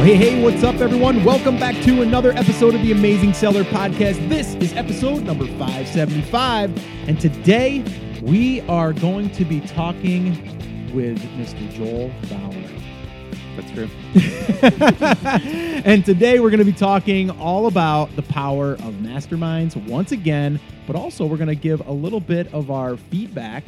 Well, hey, hey, what's up, everyone? Welcome back to another episode of the Amazing Seller Podcast. This is episode number 575. And today we are going to be talking with Mr. Joel Bauer. That's true. and today we're going to be talking all about the power of masterminds once again, but also we're going to give a little bit of our feedback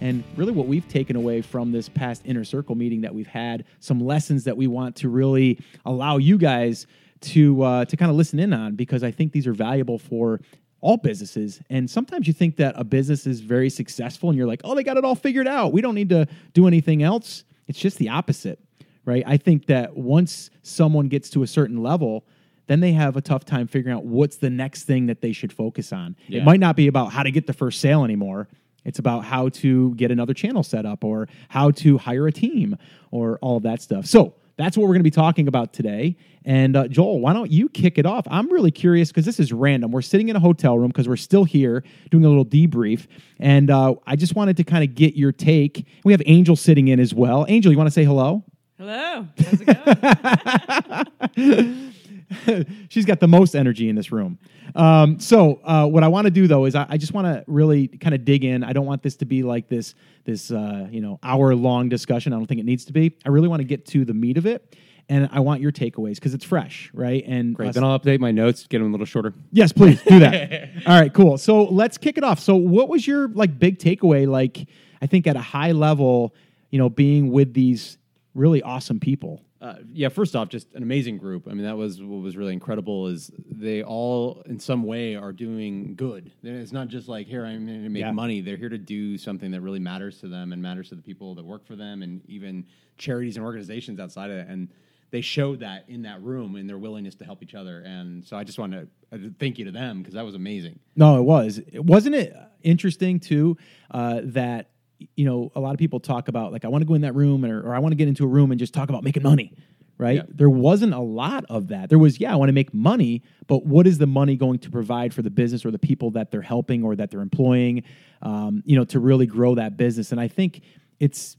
and really what we've taken away from this past inner circle meeting that we've had, some lessons that we want to really allow you guys to uh, to kind of listen in on because I think these are valuable for all businesses. And sometimes you think that a business is very successful and you're like, oh, they got it all figured out. We don't need to do anything else. It's just the opposite, right? I think that once someone gets to a certain level, then they have a tough time figuring out what's the next thing that they should focus on. Yeah. It might not be about how to get the first sale anymore. It's about how to get another channel set up or how to hire a team or all of that stuff. So that's what we're going to be talking about today. And uh, Joel, why don't you kick it off? I'm really curious because this is random. We're sitting in a hotel room because we're still here doing a little debrief. And uh, I just wanted to kind of get your take. We have Angel sitting in as well. Angel, you want to say hello? Hello. How's it going? She's got the most energy in this room. Um, so uh, what I want to do though is I, I just want to really kind of dig in. I don't want this to be like this this uh, you know hour long discussion. I don't think it needs to be. I really want to get to the meat of it, and I want your takeaways because it's fresh, right? And Great. us- Then I'll update my notes, get them a little shorter. Yes, please do that. All right, cool. So let's kick it off. So, what was your like big takeaway? Like, I think at a high level, you know, being with these really awesome people. Uh, yeah, first off, just an amazing group. I mean, that was what was really incredible. Is they all, in some way, are doing good. It's not just like here I'm here to make Yeah. money. They're here to do something that really matters to them and matters to the people that work for them, and even charities and organizations outside of it. And they showed that in that room in their willingness to help each other. And so I just want to uh, thank you to them because that was amazing. No, it was. Wasn't it interesting too uh, that you know a lot of people talk about like I want to go in that room or, or I want to get into a room and just talk about making money. Right. Yeah. There wasn't a lot of that. There was, yeah, I want to make money, but what is the money going to provide for the business or the people that they're helping or that they're employing, um, you know, to really grow that business? And I think it's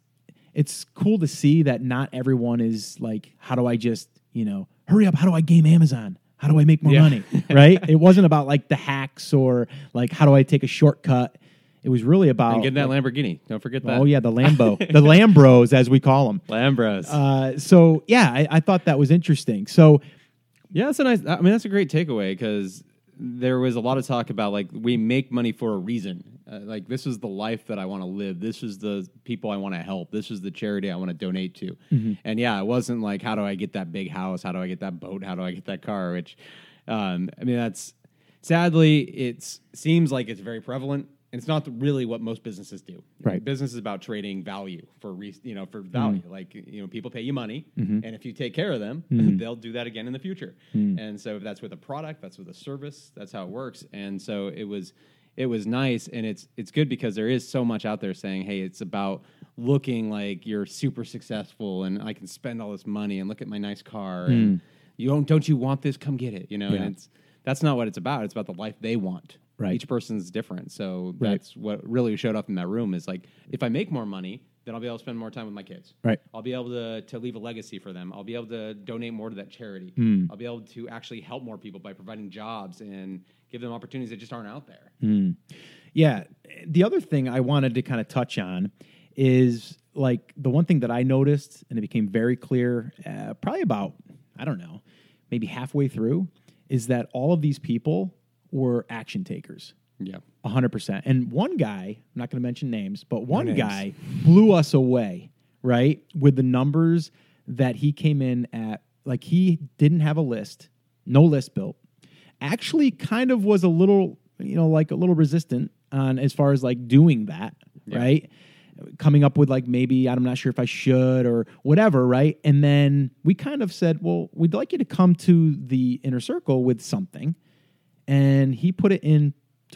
it's cool to see that not everyone is like, how do I just, you know, hurry up? How do I game Amazon? How do I make more Yeah. money? Right? it wasn't about like the hacks or like how do I take a shortcut. It was really about And get that Lamborghini. Don't forget that. Oh yeah, the Lambo, the Lambros as we call them. Lambros. Uh, so yeah, I, I thought that was interesting. So Yeah, that's a nice. I mean, that's a great takeaway because there was a lot of talk about like we make money for a reason. Uh, like this is the life that I want to live. This is the people I want to help. This is the charity I want to donate to. And yeah, it wasn't like how do I get that big house? How do I get that boat? How do I get that car? Which, um, I mean, that's sadly it seems like it's very prevalent. And it's not really what most businesses do. Right. Business is about trading value for re- you know for value. Like you know, people pay you money, Mm-hmm. and if you take care of them, they'll do that again in the future. Mm. And so if that's with a product, that's with a service, that's how it works. And so it was it was nice and it's it's good because there is so much out there saying, hey, it's about looking like you're super successful and I can spend all this money and look at my nice car and you don't don't you want this? Come get it. You know, Mm. Yeah. and it's that's not what it's about. It's about the life they want. Right. Each person's different. So Right. that's what really showed up in that room is like if I make more money, then I'll be able to spend more time with my kids. Right. I'll be able to, to leave a legacy for them. I'll be able to donate more to that charity. Hmm. I'll be able to actually help more people by providing jobs and give them opportunities that just aren't out there. Hmm. Yeah. The other thing I wanted to kind of touch on is like the one thing that I noticed, and it became very clear uh, probably about, I don't know, maybe halfway through, is that all of these people were action takers. Yeah. 100%. And one guy, I'm not going to mention names, but one names. guy blew us away, right? With the numbers that he came in at. Like he didn't have a list, no list built. Actually, kind of was a little, you know, like a little resistant on as far as like doing that, Yeah. right? Coming up with like maybe I'm not sure if I should or whatever, right? And then we kind of said, well, we'd like you to come to the inner circle with something and he put it into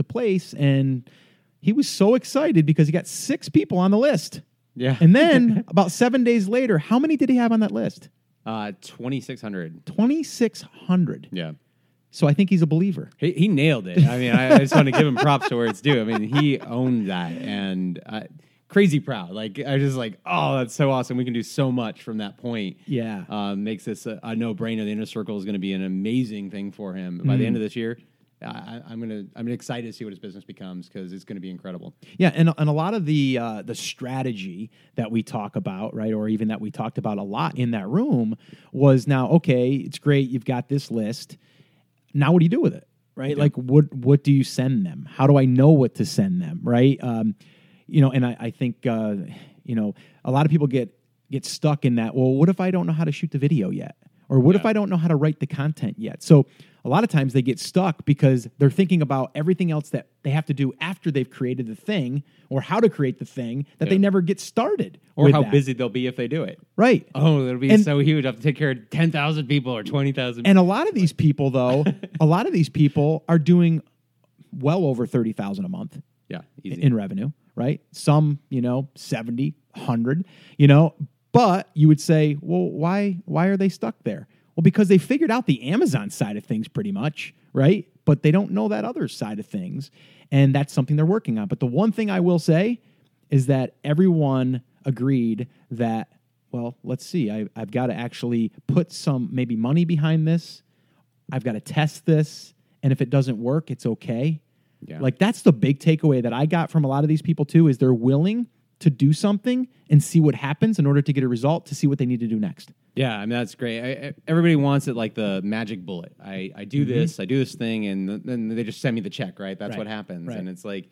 place and he was so excited because he got six people on the list Yeah. and then about seven days later how many did he have on that list uh, 2,600. 2600 Yeah. so i think he's a believer He, he nailed it. I mean, I, I just want to give him props to where it's due. I mean, he owned that, and uh, crazy proud. Like I was just like, oh, that's so awesome. We can do so much from that point. Yeah. um, makes this a, a no brainer. The inner circle is going to be an amazing thing for him by the end Mm. of this year. I, I'm gonna I'm excited to see what his business becomes because it's going to be incredible. Yeah, and and a lot of the uh, the strategy that we talk about, right, or even that we talked about a lot in that room, was now okay. It's great. You've got this list. Now, what do you do with it, right? Like, what what do you send them? How do I know what to send them, right? Um, you know, and I, I think uh, you know a lot of people get get stuck in that. Well, what if I don't know how to shoot the video yet? Or what if I don't know how to write the content yet? So a lot of times they get stuck because they're thinking about everything else that they have to do after they've created the thing or how to create the thing that they never get started. Or how that. busy they'll be if they do it. Right. Oh, it'll be And- so huge. I have to take care of ten thousand people or twenty thousand. And a lot of these people, though, a lot of these people are doing well over 30,000 a month. yeah, easy. in revenue, right? Some, you know, 70, 100, you know, but you would say, well, why why are they stuck there? Well, because they figured out the Amazon side of things pretty much, right? But they don't know that other side of things, and that's something they're working on. But the one thing I will say is that everyone agreed that well, let's see. I, I've got to actually put some maybe money behind this. I've got to test this. And if it doesn't work, it's okay. Yeah. Like that's the big takeaway that I got from a lot of these people too is they're willing to do something and see what happens in order to get a result to see what they need to do next. Yeah, I mean that's great. I, everybody wants it like the magic bullet. I, I do this, I do this thing, and then they just send me the check. Right, that's Right, what happens. right. And it's like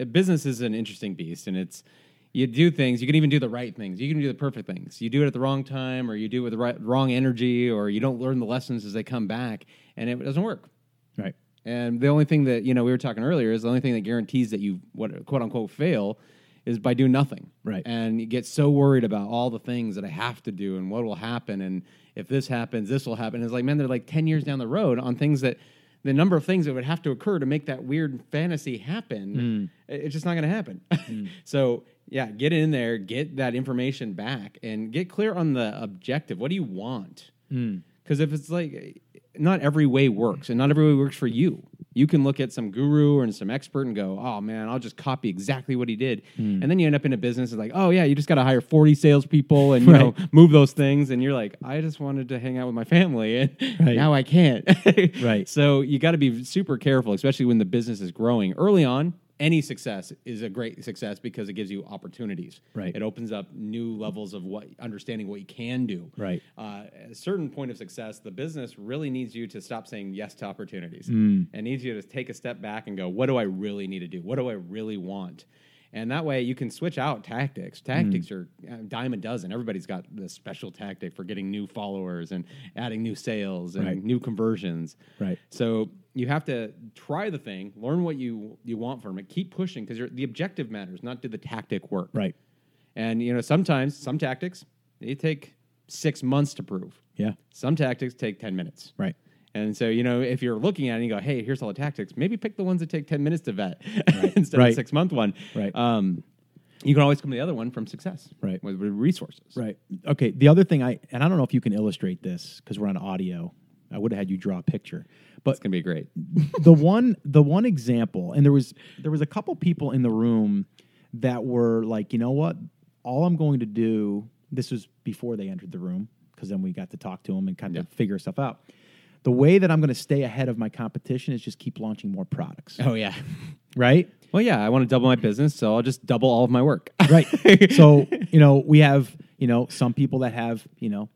uh, business is an interesting beast, and it's you do things. You can even do the right things. You can do the perfect things. You do it at the wrong time, or you do it with the right, wrong energy, or you don't learn the lessons as they come back, and it doesn't work. Right. And the only thing that you know we were talking earlier is the only thing that guarantees that you what quote unquote fail is by doing nothing. Right. And you get so worried about all the things that I have to do and what will happen and if this happens, this will happen. It's like man, they're like ten years down the road on things that the number of things that would have to occur to make that weird fantasy happen. Hmm. it- It's just not going to happen. Hmm. so yeah, get in there, get that information back, and get clear on the objective. What do you want? Hmm. Because if it's like not every way works, and not every way works for you. You can look at some guru or some expert and go, "Oh man, I'll just copy exactly what he did," hmm. and then you end up in a business and like, "Oh yeah, you just got to hire forty salespeople and you know move those things," and you're like, "I just wanted to hang out with my family, and Right. now I can't." Right. So you got to be super careful, especially when the business is growing. Early on, any success is a great success because it gives you opportunities. Right. It opens up new levels of what understanding what you can do. Right. Uh, at a certain point of success, the business really needs you to stop saying yes to opportunities Mm. and needs you to take a step back and go, what do I really need to do? What do I really want? And that way you can switch out tactics. Tactics Mm. are a dime a dozen. Everybody's got the special tactic for getting new followers and adding new sales and Right. new conversions. Right. So you have to try the thing, learn what you you want from it, keep pushing because the objective matters, not did the tactic work. Right. And you know, sometimes some tactics they take six months to prove. Yeah. Some tactics take ten minutes. Right. And so, you know, if you're looking at it and you go, hey, here's all the tactics, maybe pick the ones that take 10 minutes to vet instead of Right. a six month one. Right. Um, you can always come to the other one from success. Right. With, with resources. Right. Okay. The other thing I and I don't know if you can illustrate this because we're on audio. I would have had you draw a picture, but It's going to be great. the one the one example, and there was there was a couple people in the room that were like, you know what? All I'm going to do. This was before they entered the room because then we got to talk to them and kind of figure stuff out. The way that I'm going to stay ahead of my competition is just keep launching more products. Oh, yeah. Right. Well, yeah, I want to double my business, so I'll just double all of my work. right so you know we have you know some people that have you know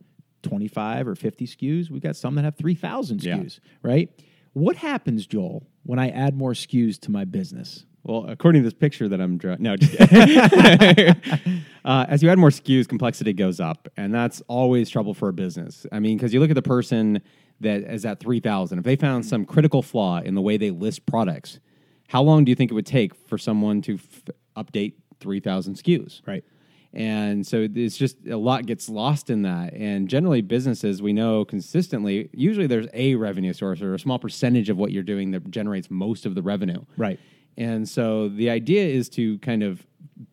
25 or 50 skus we've got some that have 3000 Yeah. skus right what happens joel when i add more skus to my business Well, according to this picture that I'm drawing, no, just uh, as you add more SKUs, complexity goes up, and that's always trouble for a business. I mean, because you look at the person that is at three thousand. If they found some critical flaw in the way they list products, how long do you think it would take for someone to f- update three thousand SKUs? right And so it's just a lot gets lost in that. And generally, businesses we know consistently, usually there's a revenue source or a small percentage of what you're doing that generates most of the revenue. Right. And so the idea is to kind of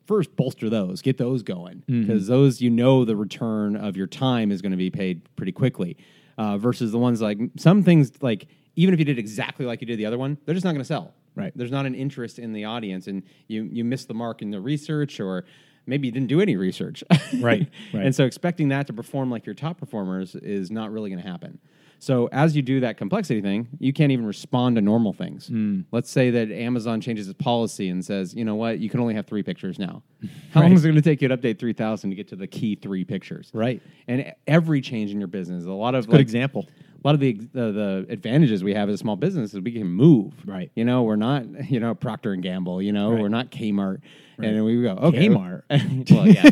first bolster those, get those going, mm-hmm. because those you know the return of your time is going to be paid pretty quickly. Uh, versus the ones like some things like even if you did exactly like you did the other one, they're just not going to sell. Right. There's not an interest in the audience, and you you miss the mark in the research or maybe you didn't do any research. Right, right. And so expecting that to perform like your top performers is not really going to happen. So as you do that complexity thing, you can't even respond to normal things. Hmm. Let's say that Amazon changes its policy and says, you know what, you can only have three pictures now. How Right. long is it going to take you to update 3,000 to get to the key three pictures? Right. And every change in your business, a lot of Good example. a lot of the, the the advantages we have as a small business is we can move. Right. You know, we're not you know Procter and Gamble. You know, Right. we're not Kmart. And then we go okay. Kmart? well, yeah,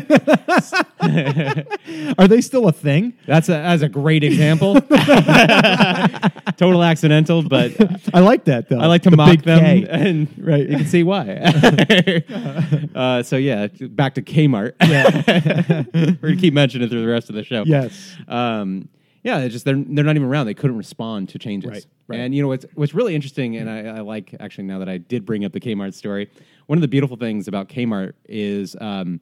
Are they still a thing? that's a that's a great example. Total accidental, but I like that though. I like to The mock them, K. and Right. you can see why. uh, so yeah, back to Kmart. we're gonna keep mentioning it through the rest of the show. Yes. Um, yeah, it's just they're they're not even around. They couldn't respond to changes. Right, right. And you know what's what's really interesting, and I, I like actually now that I did bring up the Kmart story. One of the beautiful things about Kmart is um,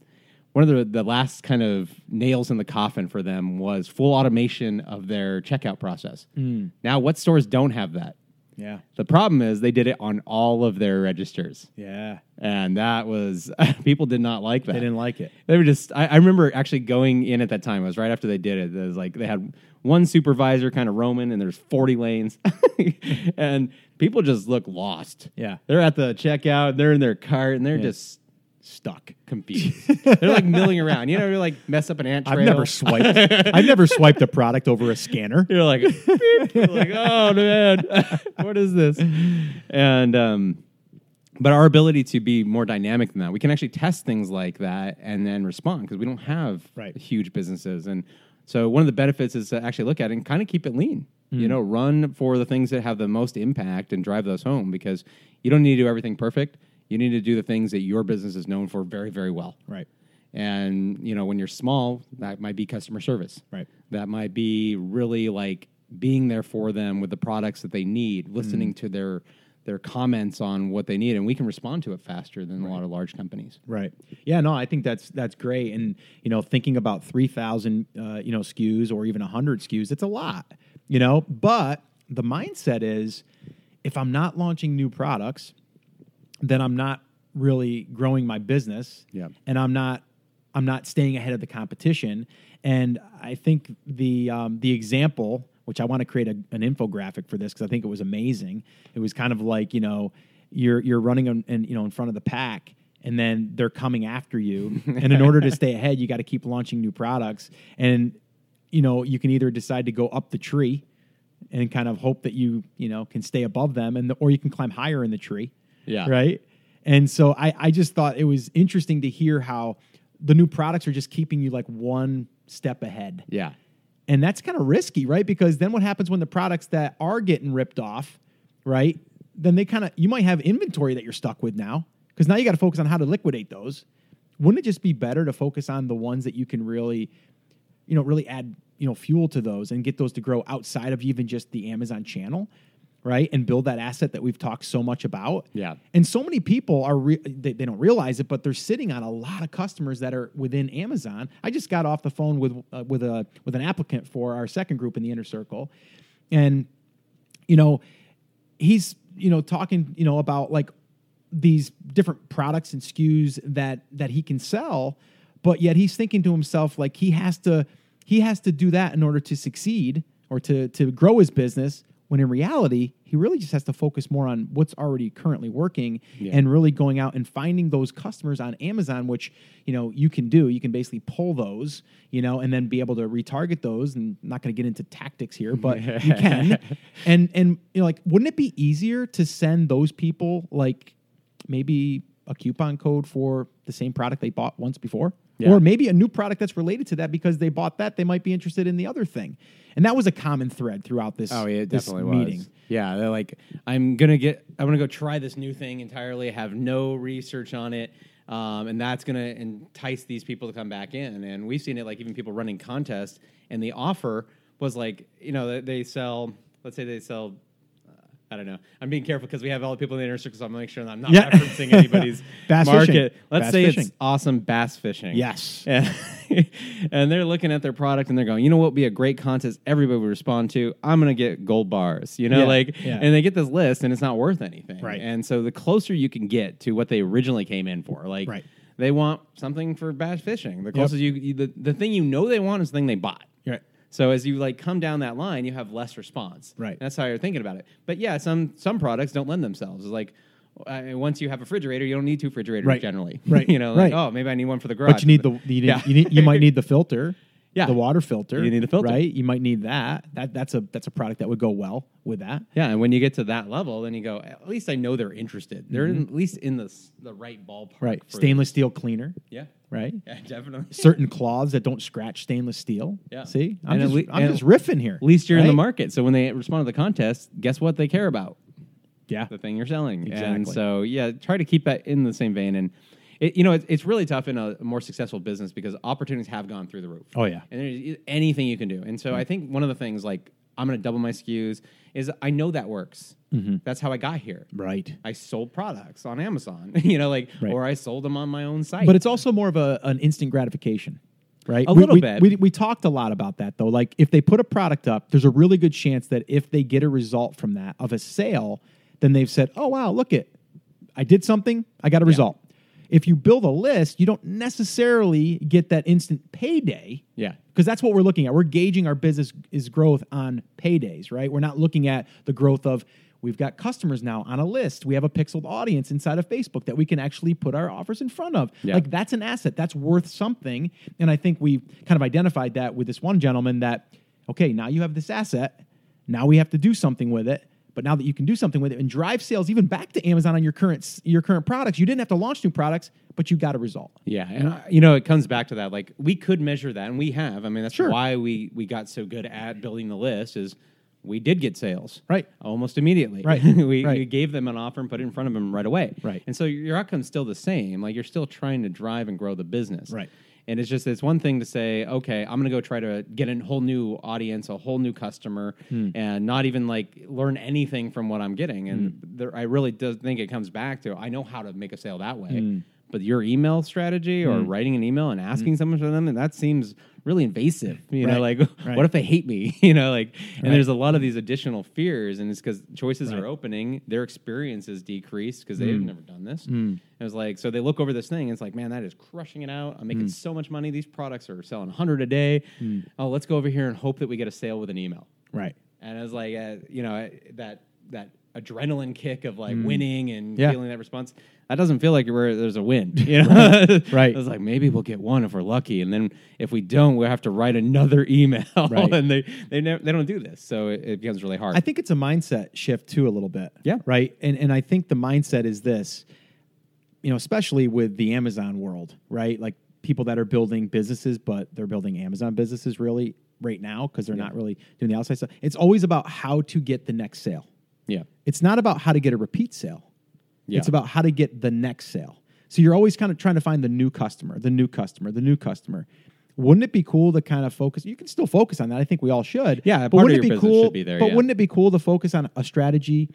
one of the the last kind of nails in the coffin for them was full automation of their checkout process. Hmm. Now, what stores don't have that? Yeah. The problem is they did it on all of their registers, Yeah. and that was people did not like that. They didn't like it. They were just. I, I remember actually going in at that time. It was right after they did it. It was like they had one supervisor, kind of roaming, and there's 40 lanes, and people just look lost. Yeah. they're at the checkout. They're in their cart, and they're Yeah. just stuck, confused. they're like milling around. You know, they're like mess up an ant trail. I've never swiped. I've never swiped a product over a scanner. You're like, beep. You're like, oh man, what is this? And um, but our ability to be more dynamic than that, we can actually test things like that and then respond because we don't have Right. huge businesses. And so one of the benefits is to actually look at it and kind of keep it lean. Mm. You know, run for the things that have the most impact and drive those home because you don't need to do everything perfect. You need to do the things that your business is known for very, very well. Right. And you know, when you're small, that might be customer service. Right. That might be really like being there for them with the products that they need, listening to their their comments on what they need, and we can respond to it faster than a lot of large companies. Right. Yeah. No, I think that's that's great. And you know, thinking about three thousand, uh, you know, SKUs or even hundred SKUs, it's a lot. You know, but the mindset is, if I'm not launching new products, then I'm not really growing my business. Yeah. And I'm not I'm not staying ahead of the competition. And I think the um, the example, which I want to create a, an infographic for this because I think it was amazing. It was kind of like you know you're you're running in, in you know in front of the pack. And then they're coming after you, and in order to stay ahead, you got to keep launching new products. And you know, you can either decide to go up the tree and kind of hope that you, you know, can stay above them and or you can climb higher in the tree. Yeah. Right? And so I I just thought it was interesting to hear how the new products are just keeping you like one step ahead. Yeah. And that's kind of risky, right? Because then what happens when the products that are getting ripped off, right? Then they kind of you might have inventory that you're stuck with now because now you got to focus on how to liquidate those. Wouldn't it just be better to focus on the ones that you can really you know really add you know fuel to those and get those to grow outside of even just the Amazon channel, right? And build that asset that we've talked so much about. Yeah. And so many people are re- they, they don't realize it, but they're sitting on a lot of customers that are within Amazon. I just got off the phone with uh, with a with an applicant for our second group in the inner circle, and you know he's you know talking you know about like these different products and SKUs that that he can sell, but yet he's thinking to himself like he has to he has to do that in order to succeed or to to grow his business. When in reality, he really just has to focus more on what's already currently working Yeah. and really going out and finding those customers on Amazon, which you know you can do. You can basically pull those, you know, and then be able to retarget those. And I'm not going to get into tactics here, but you can. And and you know, like, wouldn't it be easier to send those people like maybe a coupon code for the same product they bought once before? Yeah. Or maybe a new product that's related to that because they bought that, they might be interested in the other thing. And that was a common thread throughout this, Oh, yeah, this definitely meeting. was. Yeah, they're like, I'm gonna get, I'm gonna go try this new thing entirely. Have no research on it, um, and that's gonna entice these people to come back in. And we've seen it, like even people running contests, and the offer was like, you know, they sell, let's say they sell. I don't know. I'm being careful because we have all the people in the inner circle, so I'm gonna make sure that I'm not Yeah. referencing anybody's Bass market. fishing. Let's Bass say fishing. it's awesome bass fishing. Yes. And, and they're looking at their product and they're going, you know what would be a great contest everybody would respond to? I'm going to get gold bars, you know, Yeah, like, yeah. and they get this list and it's not worth anything. Right. And so the closer you can get to what they originally came in for, like, Right. They want something for bass fishing. The closest you, you the, the thing you know they want is the thing they bought. Right. So as you like come down that line, you have less response. Right. That's how you're thinking about it. But yeah, some some products don't lend themselves. It's like uh, once you have a refrigerator, you don't need two refrigerators Right. generally. Right. you know, like, Right. oh, maybe I need one for the garage. But you need the you, need, Yeah. you, need, you might need the filter. Yeah. The water filter. You need the filter. Right. You might need that. That that's a that's a product that would go well with that. Yeah, and when you get to that level, then you go. At least I know they're interested. They're in, at least in the the right ballpark. Mm-hmm. Right. Stainless steel cleaner. Yeah. Right. Yeah, definitely. Certain cloths that don't scratch stainless steel. Yeah. See, I'm And just le- I'm and just riffing here. At least you're in the market. So when they respond to the contest, guess what they care about? Yeah. the thing you're selling. And Exactly. so, yeah, try to keep that in the same vein. And, it, you know, it, it's really tough in a more successful business because opportunities have gone through the roof. Oh yeah. And there's anything you can do. And so I think one of the things, like, I'm going to double my SKUs, is I know that works. Mm-hmm. That's how I got here. Right. I sold products on Amazon, you know, like, Right. or I sold them on my own site. But it's also more of a, an instant gratification, right? A We- little we, bit. We, we talked a lot about that though. Like if they put a product up, there's a really good chance that if they get a result from that of a sale, then they've said, "Oh wow, look it, I did something, I got a result." If you build a list, you don't necessarily get that instant payday. yeah. Because that's what we're looking at. We're gauging our business is growth on paydays, right? We're not looking at the growth of we've got customers now on a list. We have a pixeled audience inside of Facebook that we can actually put our offers in front of. Yeah. Like that's an asset. That's worth something. And I think we kind of identified that with this one gentleman that okay, now you have this asset. Now we have to do something with it. But now that you can do something with it and drive sales even back to Amazon on your current your current products, you didn't have to launch new products, but you got a result. Yeah, and uh, you know it comes back to that. Like we could measure that, and we have. I mean, that's Sure. why we we got so good at building the list. Is we did get sales Right. almost immediately. Right. we, Right. we gave them an offer and put it in front of them right away. Right. And so your outcome's still the same. Like you're still trying to drive and grow the business. Right. And it's just it's one thing to say, okay, I'm going to go try to get a whole new audience, a whole new customer, Hmm. and not even like learn anything from what I'm getting. And Hmm. there, I really do think it comes back to I know how to make a sale that way. Hmm. But your email strategy or writing an email and asking someone for them, and that seems really invasive. You know, like Right. what if they hate me? you know, like, and Right. there's a lot of these additional fears, and it's because choices Right. are opening, their experience is decreased because they've never done this. Mm. It was like, so they look over this thing, and it's like, man, that is crushing it out. I'm Mm. making so much money. These products are selling 100 a day. Oh, let's go over here and hope that we get a sale with an email. Right. And it was like, uh, you know, that that adrenaline kick of like winning and Mm. Yeah. feeling that response. That doesn't feel like where there's a win. You know, Right. I was like, maybe we'll get one if we're lucky, and then if we don't, we'll have to write another email. Right. and they they never, they don't do this, so it, it becomes really hard. I think it's a mindset shift too, a little bit. Yeah. Right. And and I think the mindset is this, you know, especially with the Amazon world, right? Like people that are building businesses, but they're building Amazon businesses really right now because they're not really doing the outside stuff. It's always about how to get the next sale. Yeah, It's not about how to get a repeat sale. Yeah. It's about how to get the next sale. So you're always kind of trying to find the new customer, the new customer, the new customer. Wouldn't it be cool to kind of focus? You can still focus on that. I think we all should. Yeah, but part wouldn't it be cool? should be there, but yeah. wouldn't it be cool to focus on a strategy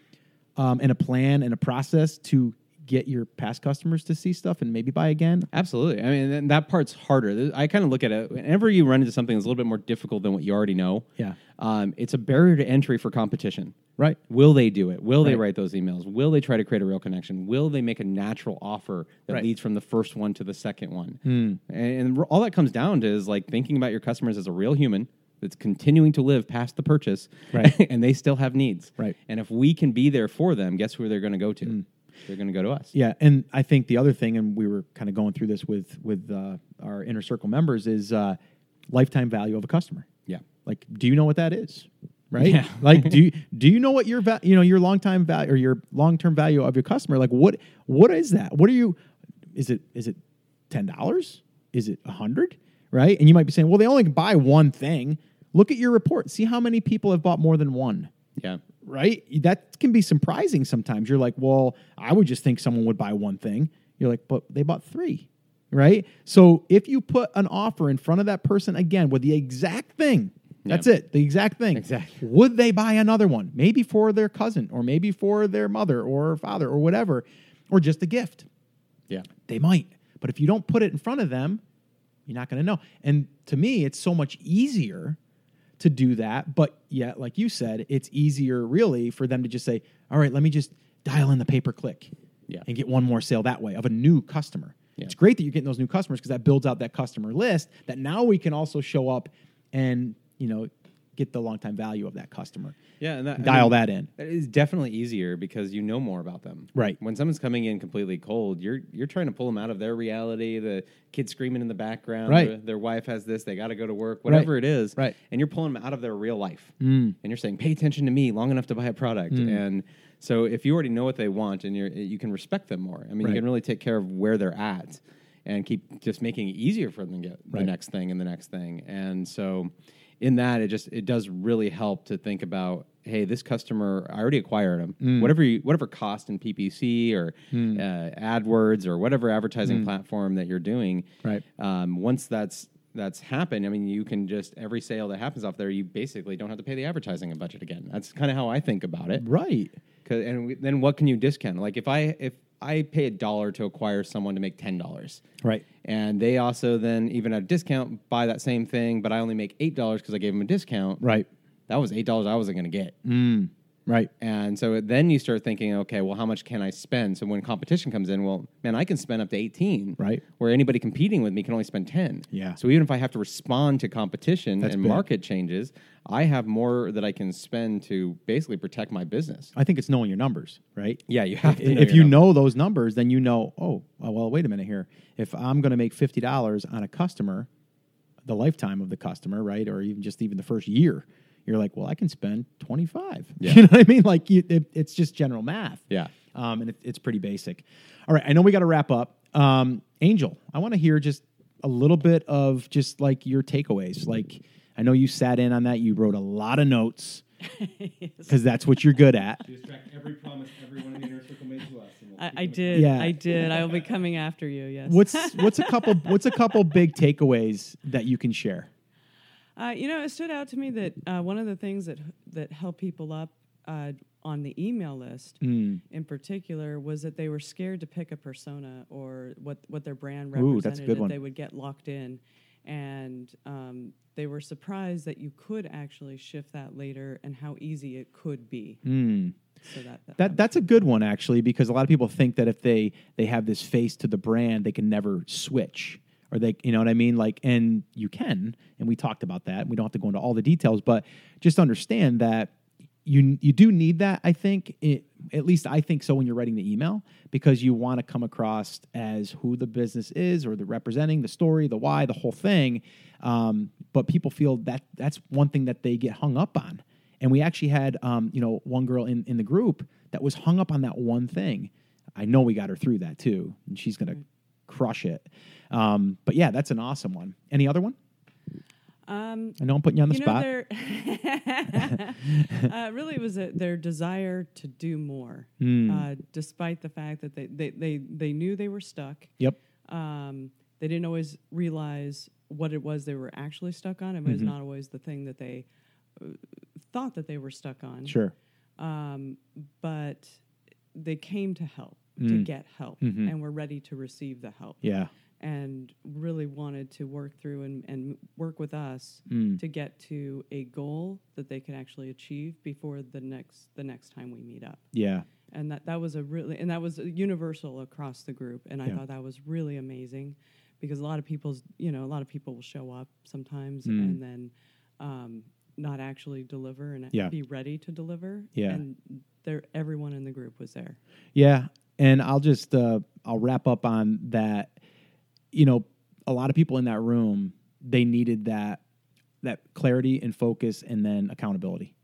um, and a plan and a process to get your past customers to see stuff and maybe buy again? absolutely. I mean, and that part's harder. I kind of look at it. Whenever you run into something that's a little bit more difficult than what you already know, Yeah. um, it's a barrier to entry for competition. Right. Will they do it? Will they write those emails? Will they try to create a real connection? Will they make a natural offer that Right. leads from the first one to the second one? Hmm. And, and all that comes down to is like thinking about your customers as a real human that's continuing to live past the purchase, Right. and they still have needs, Right. And if we can be there for them, guess where they're going to go to? They're going to go to us. Yeah, and I think the other thing, and we were kind of going through this with with uh, our inner circle members, is uh, lifetime value of a customer. Yeah. Like, do you know what that is? Right? Yeah. like, do you, do you know what your va- you know your long time value or your long term value of your customer? Like, what what is that? What are you? Is it is it ten dollars? Is it a hundred? Right? And you might be saying, well, they only can buy one thing. Look at your report. See how many people have bought more than one Yeah. Right? That can be surprising sometimes. You're like, well, I would just think someone would buy one thing. You're like, but they bought three, right? So if you put an offer in front of that person again with the exact thing, that's it, the exact thing. Exactly. Would they buy another one? Maybe for their cousin, or maybe for their mother or father or whatever, or just a gift. Yeah. They might. But if you don't put it in front of them, you're not going to know. And to me, it's so much easier to do that. But yet, like you said, it's easier really for them to just say, all right, let me just dial in the pay per click Yeah. and get one more sale that way of a new customer. It's great that you're getting those new customers because that builds out that customer list that now we can also show up and, you know, get the long time value of that customer. Yeah, and that, I Dial mean, that in. That is definitely easier because you know more about them. Right. When someone's coming in completely cold, you're you're trying to pull them out of their reality. The kid screaming in the background. Right. Their, their wife has this. They got to go to work. Whatever it is. Right. Mm. And you're pulling them out of their real life. And you're saying, "Pay attention to me long enough to buy a product." And so if you already know what they want and you're you can respect them more. I mean, Right. you can really take care of where they're at and keep just making it easier for them to get the next thing and the next thing. And so in that it just it does really help to think about hey this customer i already acquired them Mm. whatever you, whatever cost in ppc or uh, adwords or whatever advertising platform that you're doing Mm. Right. um, once that's that's happened i mean you can just every sale that happens off there you basically don't have to pay the advertising budget again that's kind of how i think about it Right. 'Cause- and we, then what can you discount like if i if i pay a dollar to acquire someone to make ten dollars Right. and they also then even at a discount buy that same thing, but I only make eight dollars because I gave them a discount. Right. That was eight dollars I wasn't going to get. Mm. Right. And so then you start thinking, okay, well, how much can I spend? So when competition comes in, well, man, I can spend up to eighteen, Right. Where anybody competing with me can only spend ten. Yeah. So even if I have to respond to competition That's and big. market changes, I have more that I can spend to basically protect my business. I think it's knowing your numbers, right? Yeah, you have to. know if you numbers. know those numbers, then you know, oh, oh, well, wait a minute here. If I'm going to make fifty dollars on a customer, the lifetime of the customer, right, or even just even the first year, you're like, well, I can spend twenty five. Yeah. You know what I mean? Like, you, it, it's just general math. Yeah. um, and it, it's pretty basic. All right, I know we got to wrap up. Um, Angel, I want to hear just a little bit of just like your takeaways. Like, I know you sat in on that. You wrote a lot of notes because that's what you're good at. every promise everyone in the inner circle made to us. I, I did. Yeah. I did. I will be coming after you. Yes. What's what's a couple what's a couple big takeaways that you can share? Uh, you know, it stood out to me that uh, one of the things that that held people up uh, on the email list, Mm. in particular, was that they were scared to pick a persona or what what their brand Ooh, represented. that's a good that one. They would get locked in, and um, they were surprised that you could actually shift that later and how easy it could be. Mm. So that, that, That that's a good one actually because a lot of people think that if they they have this face to the brand, they can never switch or they you know what I mean like and you can and we talked about that. We don't have to go into all the details, but just understand that you you do need that I think it, at least I think so when you're writing the email because you want to come across as who the business is or the representing the story, the why, the whole thing. Um, but people feel that that's one thing that they get hung up on. And we actually had, um, you know, one girl in, in the group that was hung up on that one thing. I know we got her through that too, and she's going to crush it. Um, but yeah, that's an awesome one. Any other one? Um, I know I'm putting you on the you spot. know, their uh, really it was a, their desire to do more, Hmm. uh, despite the fact that they, they, they, they knew they were stuck. yep. Um, they didn't always realize what it was they were actually stuck on. It was Mm-hmm. not always the thing that they uh, thought that they were stuck on. Sure. Um, but they came to help, Mm. to get help, Mhm. and were ready to receive the help Yeah. and really wanted to work through and, and work with us Mm. to get to a goal that they can actually achieve before the next the next time we meet up Yeah. and that that was a really and that was universal across the group and i Yeah. thought that was really amazing because a lot of people's you know a lot of people will show up sometimes Mm. and then um, not actually deliver and Yeah. be ready to deliver Yeah. and there everyone in the group was there Yeah, and I'll just uh, I'll wrap up on that. You know, a lot of people in that room they needed that that clarity and focus, and then accountability.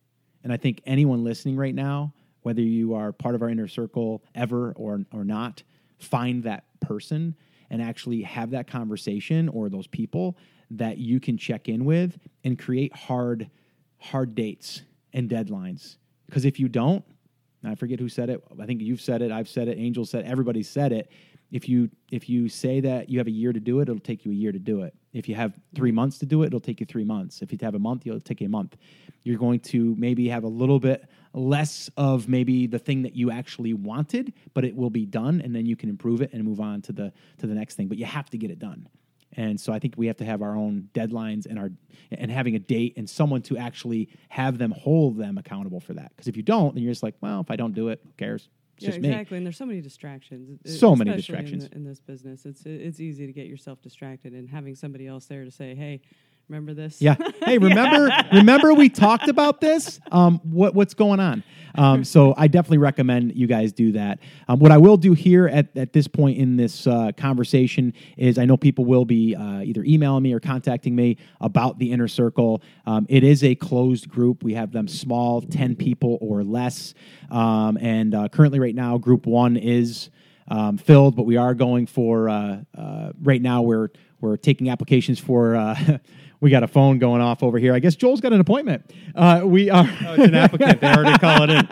And I think anyone listening right now, whether you are part of our inner circle ever or or not, find that person and actually have that conversation or those people that you can check in with and create hard hard dates and deadlines. Because if you don't, I forget who said it. I think you've said it. I've said it. Angel said. Everybody said it. If you if you say that you have a year to do it, it'll take you a year to do it. If you have three months to do it, it'll take you three months. If you have a month, it'll take you a month. You're going to maybe have a little bit less of maybe the thing that you actually wanted, but it will be done, and then you can improve it and move on to the to the next thing. But you have to get it done. And so I think we have to have our own deadlines and our and having a date and someone to actually have them hold them accountable for that. Because if you don't, then you're just like, well, if I don't do it, who cares? It's yeah, just me. exactly. And there's so many distractions. So many especially in distractions. the- in, this business. It's it's easy to get yourself distracted, and having somebody else there to say, "Hey, remember this?" Yeah. Hey, remember remember we talked about this? Um, what what's going on? Um, so I definitely recommend you guys do that. Um, what I will do here at, at this point in this uh, conversation is I know people will be uh, either emailing me or contacting me about the inner circle. Um, it is a closed group. We have them small, ten people or less, um, and uh, currently right now, group one is um, filled, but we are going for uh, uh, right now. We're we're taking applications for. We got a phone going off over here. I guess Joel's got an appointment. Uh, we are. Oh, it's an applicant. They already call it in.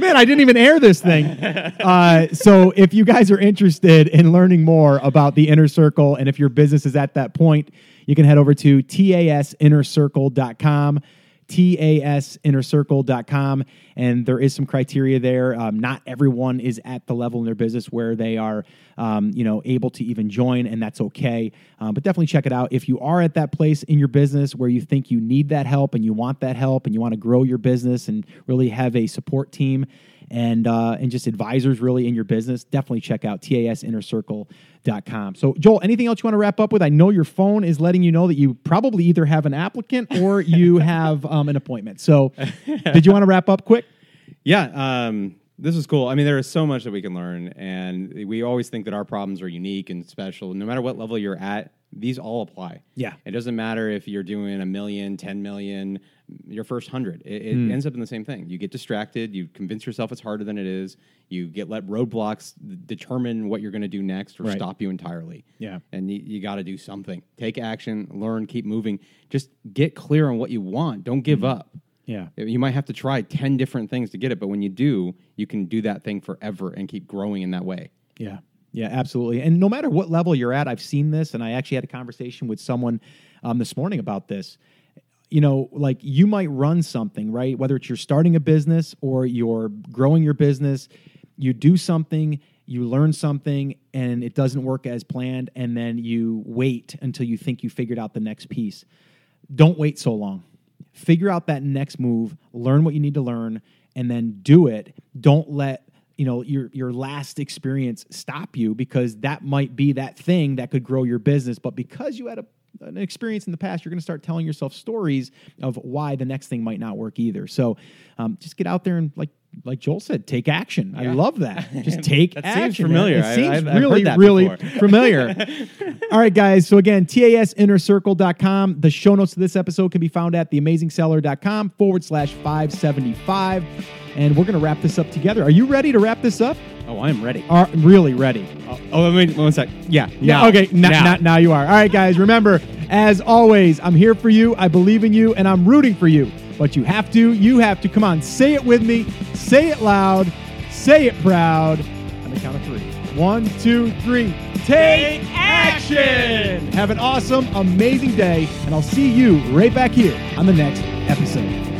Man, I didn't even air this thing. Uh, so, if you guys are interested in learning more about the inner circle, and if your business is at that point, you can head over to tasinnercircle.com. tasinnercircle.com and there is some criteria there. Um, not everyone is at the level in their business where they are um, you know able to even join and that's okay. Um, but definitely check it out. If you are at that place in your business where you think you need that help and you want that help and you want to grow your business and really have a support team and uh, and just advisors really in your business definitely check out tasinnercircle.com so joel anything else you want to wrap up with i know your phone is letting you know that you probably either have an applicant or you have um, an appointment so did you want to wrap up quick Yeah, um, this is cool. I mean, there is so much that we can learn, and we always think that our problems are unique and special. No matter what level you're at, these all apply. Yeah. it doesn't matter if you're doing a million, ten million, your first hundred. It, it Hmm. ends up in the same thing. You get distracted. You convince yourself it's harder than it is. You get let roadblocks determine what you're going to do next or Right. stop you entirely. Yeah. and you, you got to do something. Take action. Learn. Keep moving. Just get clear on what you want. Don't give up. yeah You might have to try 10 different things to get it, but when you do, you can do that thing forever and keep growing in that way. Yeah. Yeah, absolutely. And no matter what level you're at, I've seen this, and I actually had a conversation with someone um, this morning about this. You know, like you might run something, right? Whether it's you're starting a business or you're growing your business, you do something, you learn something, and it doesn't work as planned, and then you wait until you think you figured out the next piece. Don't wait so long. Figure out that next move, learn what you need to learn, and then do it. Don't let you know your your last experience stop you because that might be that thing that could grow your business. But because you had a an experience in the past, you're going to start telling yourself stories of why the next thing might not work either. So, um, just get out there and like like Joel said, take action. I love that. Just take That seems familiar. It I- seems I've- I've really, heard that really before. familiar. All right, guys. So again, tasinnercircle.com. The show notes to this episode can be found at theamazingseller.com forward slash 575. And we're going to wrap this up together. Are you ready to wrap this up? Oh, I'm ready. Are really ready? Oh, oh wait, one sec. Yeah. Yeah. Okay. Now, now you are. All right, guys. Remember, as always, I'm here for you. I believe in you, and I'm rooting for you. But you have to. You have to. Come on. Say it with me. Say it loud. Say it proud. On the count of three. One, two, three. Take action. Have an awesome, amazing day, and I'll see you right back here on the next episode.